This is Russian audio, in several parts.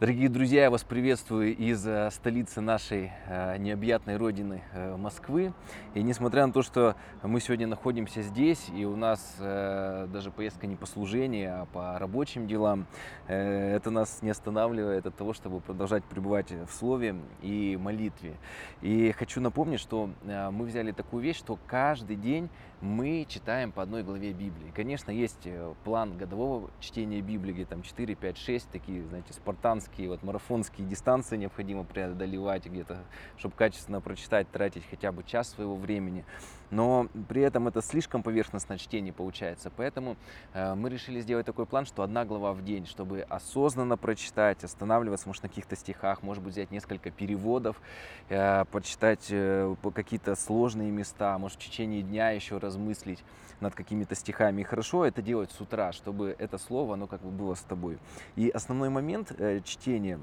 Дорогие друзья, я вас приветствую из э, столицы нашей э, необъятной родины э, Москвы. И несмотря на то, что мы сегодня находимся здесь, и у нас даже поездка не по служению, а по рабочим делам, это нас не останавливает от того, чтобы продолжать пребывать в Слове и молитве. И хочу напомнить, что мы взяли такую вещь, что каждый день мы читаем по одной главе Библии. Конечно, есть план годового чтения Библии, где там 4, 5, 6, такие, знаете, спартанские вот марафонские дистанции необходимо преодолевать где-то, чтобы качественно прочитать, тратить хотя бы час своего времени. Но при этом это слишком поверхностное чтение получается. Поэтому э, мы решили сделать такой план, что одна глава в день, чтобы осознанно прочитать, останавливаться, может, на каких-то стихах, может быть, взять несколько переводов, э, почитать э, какие-то сложные места, может, в течение дня еще размыслить над какими-то стихами. И хорошо это делать с утра, чтобы это слово, оно как бы было с тобой. И основной момент э, чтения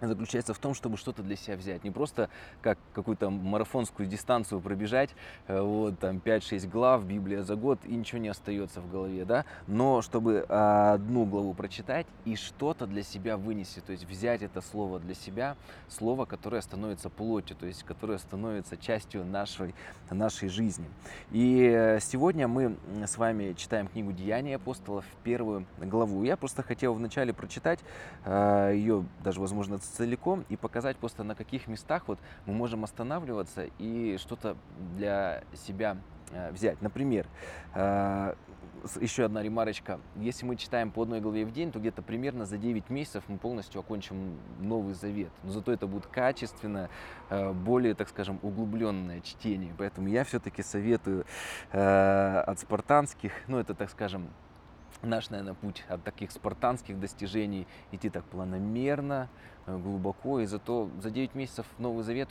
заключается в том, чтобы что-то для себя взять. Не просто как какую-то марафонскую дистанцию пробежать, э, вот там 5-6 глав, Библия за год, и ничего не остается в голове, да, но чтобы одну главу прочитать и что-то для себя вынести, то есть взять это слово для себя, слово, которое становится плотью, то есть которое становится частью нашей, нашей жизни. И э, сегодня мы с вами читаем книгу «Деяния апостолов», первую главу. Я просто хотел вначале прочитать э, ее, даже, возможно, целиком и показать просто на каких местах вот мы можем останавливаться и что-то для себя э, взять. Например, э, еще одна ремарочка. Если мы читаем по одной главе в день, то где-то примерно за 9 месяцев мы полностью окончим Новый Завет. Но зато это будет качественно, э, более, так скажем, углубленное чтение. Поэтому я все-таки советую от спартанских, ну это, так скажем, наш, наверное, путь от таких спартанских достижений идти так планомерно, глубоко, и зато за 9 месяцев Новый Завет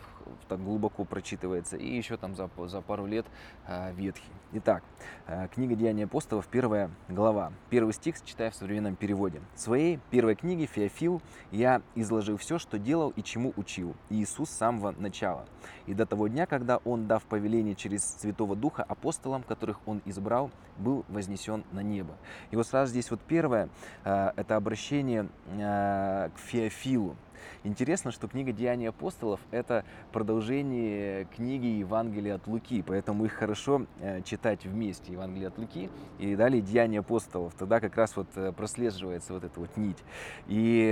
так глубоко прочитывается, и еще там за, за пару лет э, Ветхий. Итак, э, книга Деяния апостолов, первая глава. Первый стих читаю в современном переводе. В своей первой книге Феофил я изложил все, что делал и чему учил Иисус с самого начала. И до того дня, когда Он, дав повеление через Святого Духа апостолам, которых Он избрал, был вознесен на небо. И вот сразу здесь вот первое, э, это обращение э, к Феофилу. Интересно, что книга «Деяния апостолов» — это продолжение книги Евангелия от Луки, поэтому их хорошо э, читать вместе, Евангелие от Луки и далее «Деяния апостолов». Тогда как раз вот прослеживается вот эта вот нить. И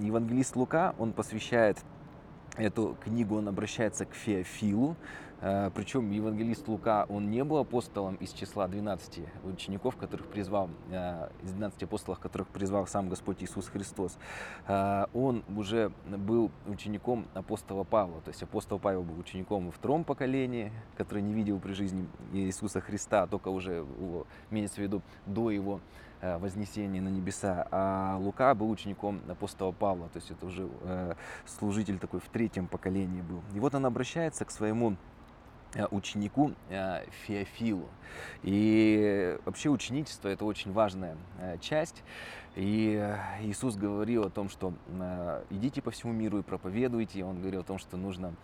евангелист Лука, он посвящает эту книгу, он обращается к Феофилу, Э, Причем евангелист Лука, он не был апостолом из числа 12 учеников, которых призвал, э, из 12 апостолов, которых призвал сам Господь Иисус Христос. Э, он уже был учеником апостола Павла. То есть апостол Павел был учеником во втором поколении, который не видел при жизни Иисуса Христа, только уже, имеется в виду, до его вознесения на небеса, а Лука был учеником апостола Павла, то есть это уже служитель такой в третьем поколении был. И вот он обращается к своему Э, ученику э, Феофилу. И вообще ученичество это очень важная э, часть. И Иисус говорил о том, что идите по всему миру и проповедуйте. Он говорил о том, что нужно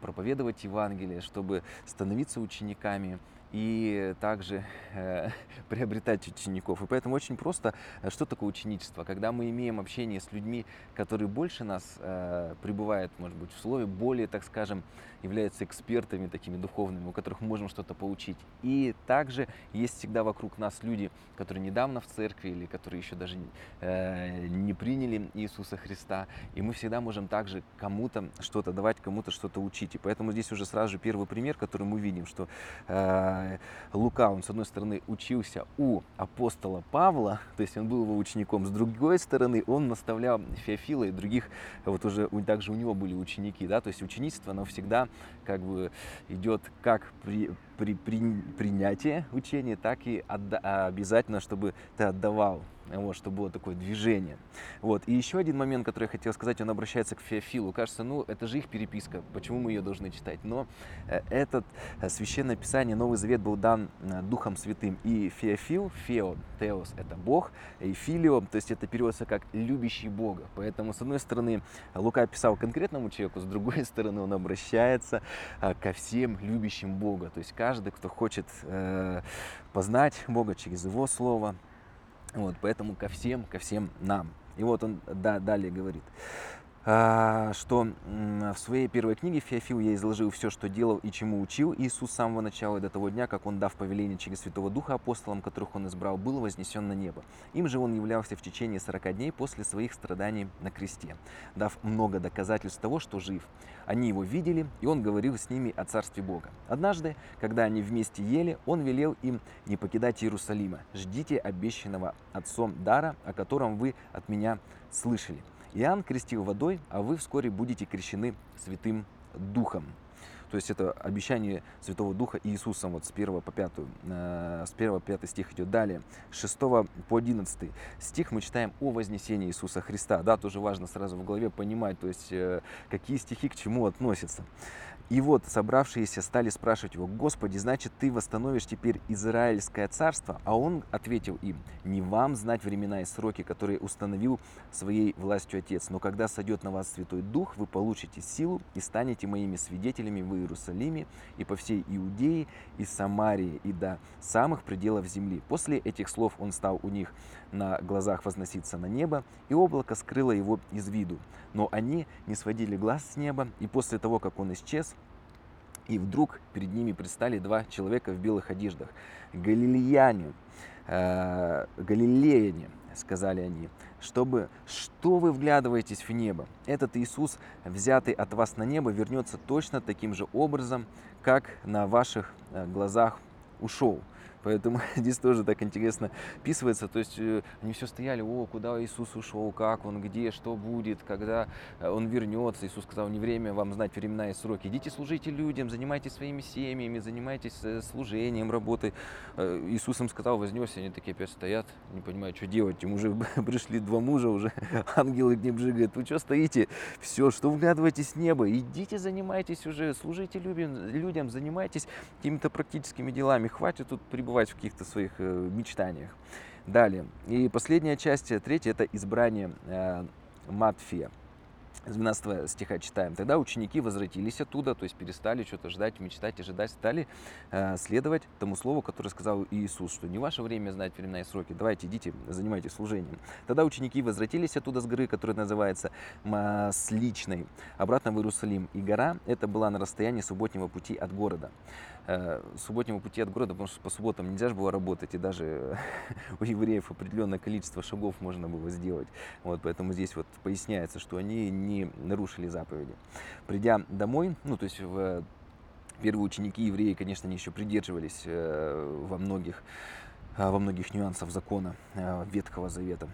проповедовать Евангелие, чтобы становиться учениками и также э, приобретать учеников. И поэтому очень просто, э, что такое ученичество? Когда мы имеем общение с людьми, которые больше нас э, пребывают, может быть, в слове, более, так скажем, являются экспертами такими духовными, у которых можем что-то получить. И также есть всегда вокруг нас люди, которые недавно в церкви или которые еще даже э, не приняли Иисуса Христа. И мы всегда можем также кому-то что-то давать, кому-то что-то учить. И поэтому здесь уже сразу же первый пример, который мы видим, что э, Лука, он с одной стороны учился у апостола Павла, то есть он был его учеником, с другой стороны он наставлял Феофила и других, вот уже также у него были ученики, да, то есть ученичество, оно всегда как бы идет как при, при, при принятии учения, так и отда- обязательно, чтобы ты отдавал вот, чтобы было такое движение. Вот. И еще один момент, который я хотел сказать, он обращается к Феофилу. Кажется, ну, это же их переписка, почему мы ее должны читать? Но э, этот э, священное писание, Новый Завет был дан э, Духом Святым. И Феофил, Фео, Теос – это Бог, и Филио, то есть это переводится как «любящий Бога». Поэтому, с одной стороны, Лука писал конкретному человеку, с другой стороны, он обращается ко всем любящим Бога. То есть каждый, кто хочет познать Бога через Его Слово, вот, поэтому ко всем, ко всем нам. И вот он да, далее говорит. А, что в своей первой книге Феофил я изложил все, что делал и чему учил Иисус с самого начала и до того дня, как Он, дав повеление через Святого Духа апостолам, которых Он избрал, был вознесен на небо. Им же Он являлся в течение 40 дней после своих страданий на кресте, дав много доказательств того, что жив. Они Его видели, и Он говорил с ними о Царстве Бога. Однажды, когда они вместе ели, Он велел им не покидать Иерусалима. «Ждите обещанного Отцом дара, о котором вы от Меня слышали». Иоанн крестил водой, а вы вскоре будете крещены Святым Духом. То есть это обещание Святого Духа Иисусом вот с 1 по 5, э, с 1 по 5 стих идет далее. С 6 по 11 стих мы читаем о вознесении Иисуса Христа. Да, тоже важно сразу в голове понимать, то есть э, какие стихи к чему относятся. И вот собравшиеся стали спрашивать его, «Господи, значит, ты восстановишь теперь Израильское царство?» А он ответил им, «Не вам знать времена и сроки, которые установил своей властью Отец, но когда сойдет на вас Святой Дух, вы получите силу и станете моими свидетелями в Иерусалиме и по всей Иудее и Самарии и до самых пределов земли». После этих слов он стал у них на глазах возноситься на небо, и облако скрыло его из виду. Но они не сводили глаз с неба, и после того, как он исчез, и вдруг перед ними предстали два человека в белых одеждах. Галилеяне, э, галилеяне, сказали они, чтобы, что вы вглядываетесь в небо? Этот Иисус, взятый от вас на небо, вернется точно таким же образом, как на ваших э, глазах ушел. Поэтому здесь тоже так интересно описывается. То есть э, они все стояли, о, куда Иисус ушел, как он, где, что будет, когда э, он вернется. Иисус сказал, не время вам знать времена и сроки. Идите служите людям, занимайтесь своими семьями, занимайтесь э, служением, работой. Иисус им сказал, вознесся, они такие опять стоят, не понимают, что делать. Им уже пришли два мужа, уже ангелы к ним бжигают. Вы что стоите? Все, что вглядываетесь с неба, идите занимайтесь уже, служите людям, людям занимайтесь какими-то практическими делами. Хватит тут пребывать пребывать в каких-то своих э, мечтаниях. Далее. И последняя часть, третья, это избрание э, Матфия с 12 стиха читаем. Тогда ученики возвратились оттуда, то есть перестали что-то ждать, мечтать, ожидать, стали э, следовать тому слову, которое сказал Иисус, что не ваше время знать времена и сроки, давайте идите, занимайтесь служением. Тогда ученики возвратились оттуда с горы, которая называется Масличной, обратно в Иерусалим. И гора это была на расстоянии субботнего пути от города. Э, субботнего пути от города, потому что по субботам нельзя же было работать, и даже у евреев определенное количество шагов можно было сделать. Вот, поэтому здесь вот поясняется, что они не нарушили заповеди. Придя домой, ну то есть в первые ученики евреи, конечно, они еще придерживались э, во многих во многих нюансах закона э, Ветхого Завета,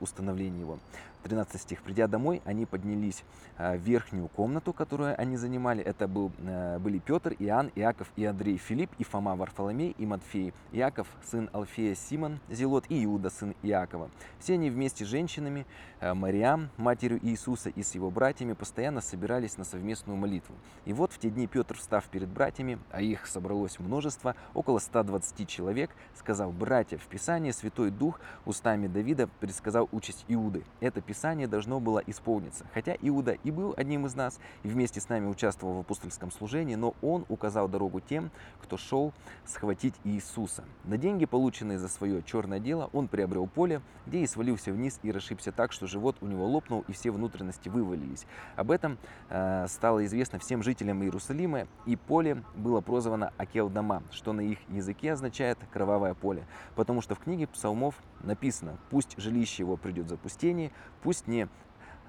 установления его. 13 стих. Придя домой, они поднялись а, в верхнюю комнату, которую они занимали. Это был, э, были Петр, Иоанн, Иаков и Андрей, Филипп и Фома, Варфоломей и Матфей, Иаков, сын Алфея, Симон, Зелот и Иуда, сын Иакова. Все они вместе с женщинами, э, Мариам, матерью Иисуса и с его братьями постоянно собирались на совместную молитву. И вот в те дни Петр, встав перед братьями, а их собралось множество, около 120 человек, сказал, «Братья, в Писании Святой Дух устами Давида предсказал участь Иуды. Это Писание должно было исполниться. Хотя Иуда и был одним из нас, и вместе с нами участвовал в апостольском служении, но он указал дорогу тем, кто шел схватить Иисуса. На деньги, полученные за свое черное дело, он приобрел поле, где и свалился вниз и расшибся так, что живот у него лопнул и все внутренности вывалились. Об этом э, стало известно всем жителям Иерусалима, и поле было прозвано Акелдама, что на их языке означает «кровавое поле», потому что в книге псалмов написано «Пусть жилище его придет в запустение, пусть не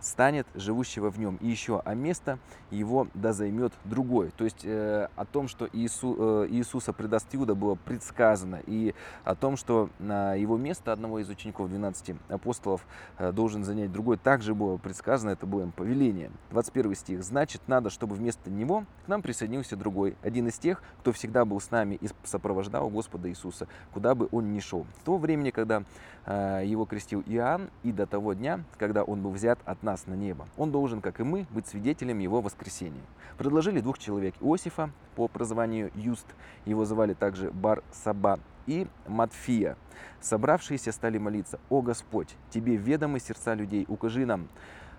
станет живущего в нем. И еще, а место его да займет другой. То есть э, о том, что Иису, э, Иисуса предаст Иуда, было предсказано. И о том, что на его место одного из учеников 12 апостолов э, должен занять другой, также было предсказано, это было им повеление. 21 стих. Значит, надо, чтобы вместо него к нам присоединился другой. Один из тех, кто всегда был с нами и сопровождал Господа Иисуса, куда бы он ни шел. В то время, когда э, его крестил Иоанн, и до того дня, когда он был взят от нас нас на небо. Он должен, как и мы, быть свидетелем его воскресения. Предложили двух человек. Иосифа по прозванию Юст, его звали также Бар Саба, и Матфия. Собравшиеся стали молиться, «О Господь, Тебе ведомы сердца людей, укажи нам,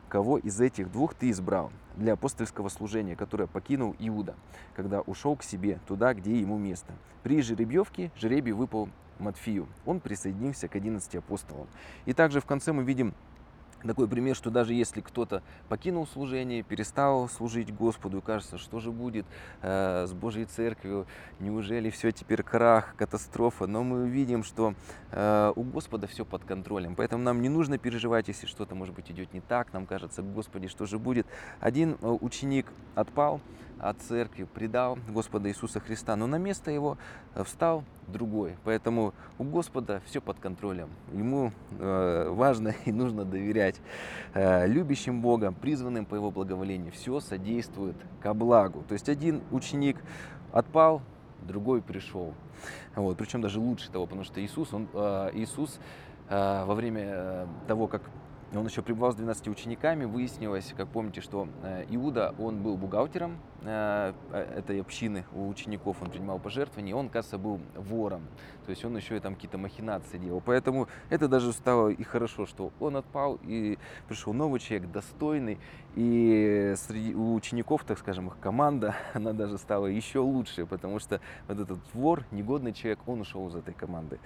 кого из этих двух Ты избрал для апостольского служения, которое покинул Иуда, когда ушел к себе, туда, где ему место. При жеребьевке жеребий выпал Матфию. Он присоединился к 11 апостолам. И также в конце мы видим такой пример, что даже если кто-то покинул служение, перестал служить Господу, кажется, что же будет э, с Божьей церковью, неужели все теперь крах, катастрофа, но мы увидим, что э, у Господа все под контролем, поэтому нам не нужно переживать, если что-то, может быть, идет не так, нам кажется, Господи, что же будет. Один э, ученик отпал, от церкви, предал Господа Иисуса Христа, но на место его э, встал другой. Поэтому у Господа все под контролем. Ему э, важно и нужно доверять э, любящим Богом, призванным по Его благоволению. Все содействует ко благу. То есть один ученик отпал, другой пришел. Вот, причем даже лучше того, потому что Иисус, он, Иисус во время того, как он еще пребывал с 12 учениками, выяснилось, как помните, что э, Иуда, он был бухгалтером э, э, этой общины у учеников, он принимал пожертвования, он, кажется, был вором. То есть он еще и там какие-то махинации делал. Поэтому это даже стало и хорошо, что он отпал, и пришел новый человек, достойный. И среди у учеников, так скажем, их команда, она даже стала еще лучше, потому что вот этот вор, негодный человек, он ушел из этой команды.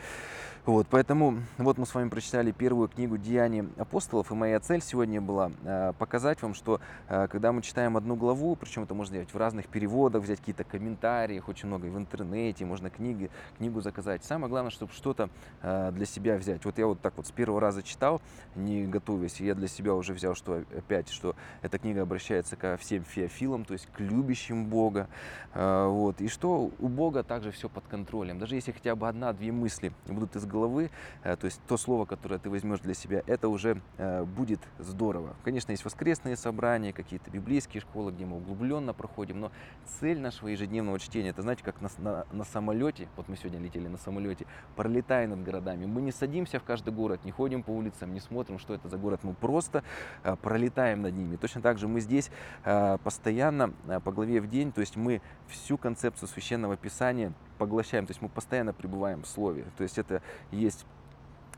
Вот, поэтому вот мы с вами прочитали первую книгу «Деяния апостолов», и моя цель сегодня была э, показать вам, что э, когда мы читаем одну главу, причем это можно делать в разных переводах, взять какие-то комментарии, очень много и в интернете, можно книги, книгу заказать, самое главное, чтобы что-то э, для себя взять. Вот я вот так вот с первого раза читал, не готовясь, и я для себя уже взял, что опять, что эта книга обращается ко всем феофилам, то есть к любящим Бога. Вот, и что у Бога также все под контролем. Даже если хотя бы одна-две мысли будут из головы, то есть то слово, которое ты возьмешь для себя, это уже будет здорово. Конечно, есть воскресные собрания, какие-то библейские школы, где мы углубленно проходим, но цель нашего ежедневного чтения, это знаете, как на, на, на самолете, вот мы сегодня летели на самолете, пролетая над городами. Мы не садимся в каждый город, не ходим по улицам, не смотрим, что это за город. Мы просто э, пролетаем над ними. Точно так же мы здесь э, постоянно э, по главе в день, то есть мы всю концепцию священного писания поглощаем, то есть мы постоянно пребываем в слове. То есть это есть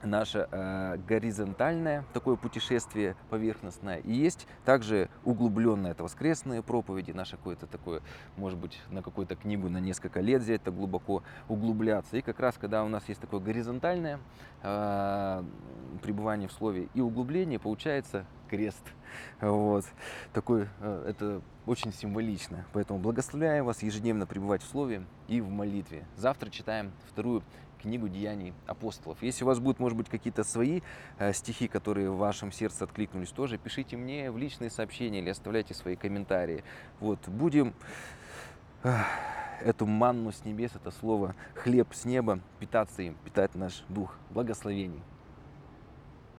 наше э, горизонтальное такое путешествие поверхностное. И есть также углубленное, это воскресные проповеди, наше какое-то такое, может быть, на какую-то книгу на несколько лет взять, так глубоко углубляться. И как раз, когда у нас есть такое горизонтальное э, пребывание в слове и углубление, получается крест. Вот. Такой, э, это очень символично. Поэтому благословляю вас ежедневно пребывать в слове и в молитве. Завтра читаем вторую книгу деяний апостолов. Если у вас будут, может быть, какие-то свои э, стихи, которые в вашем сердце откликнулись, тоже пишите мне в личные сообщения или оставляйте свои комментарии. Вот, будем э, эту манну с небес, это слово хлеб с неба, питаться им, питать наш дух. Благословений.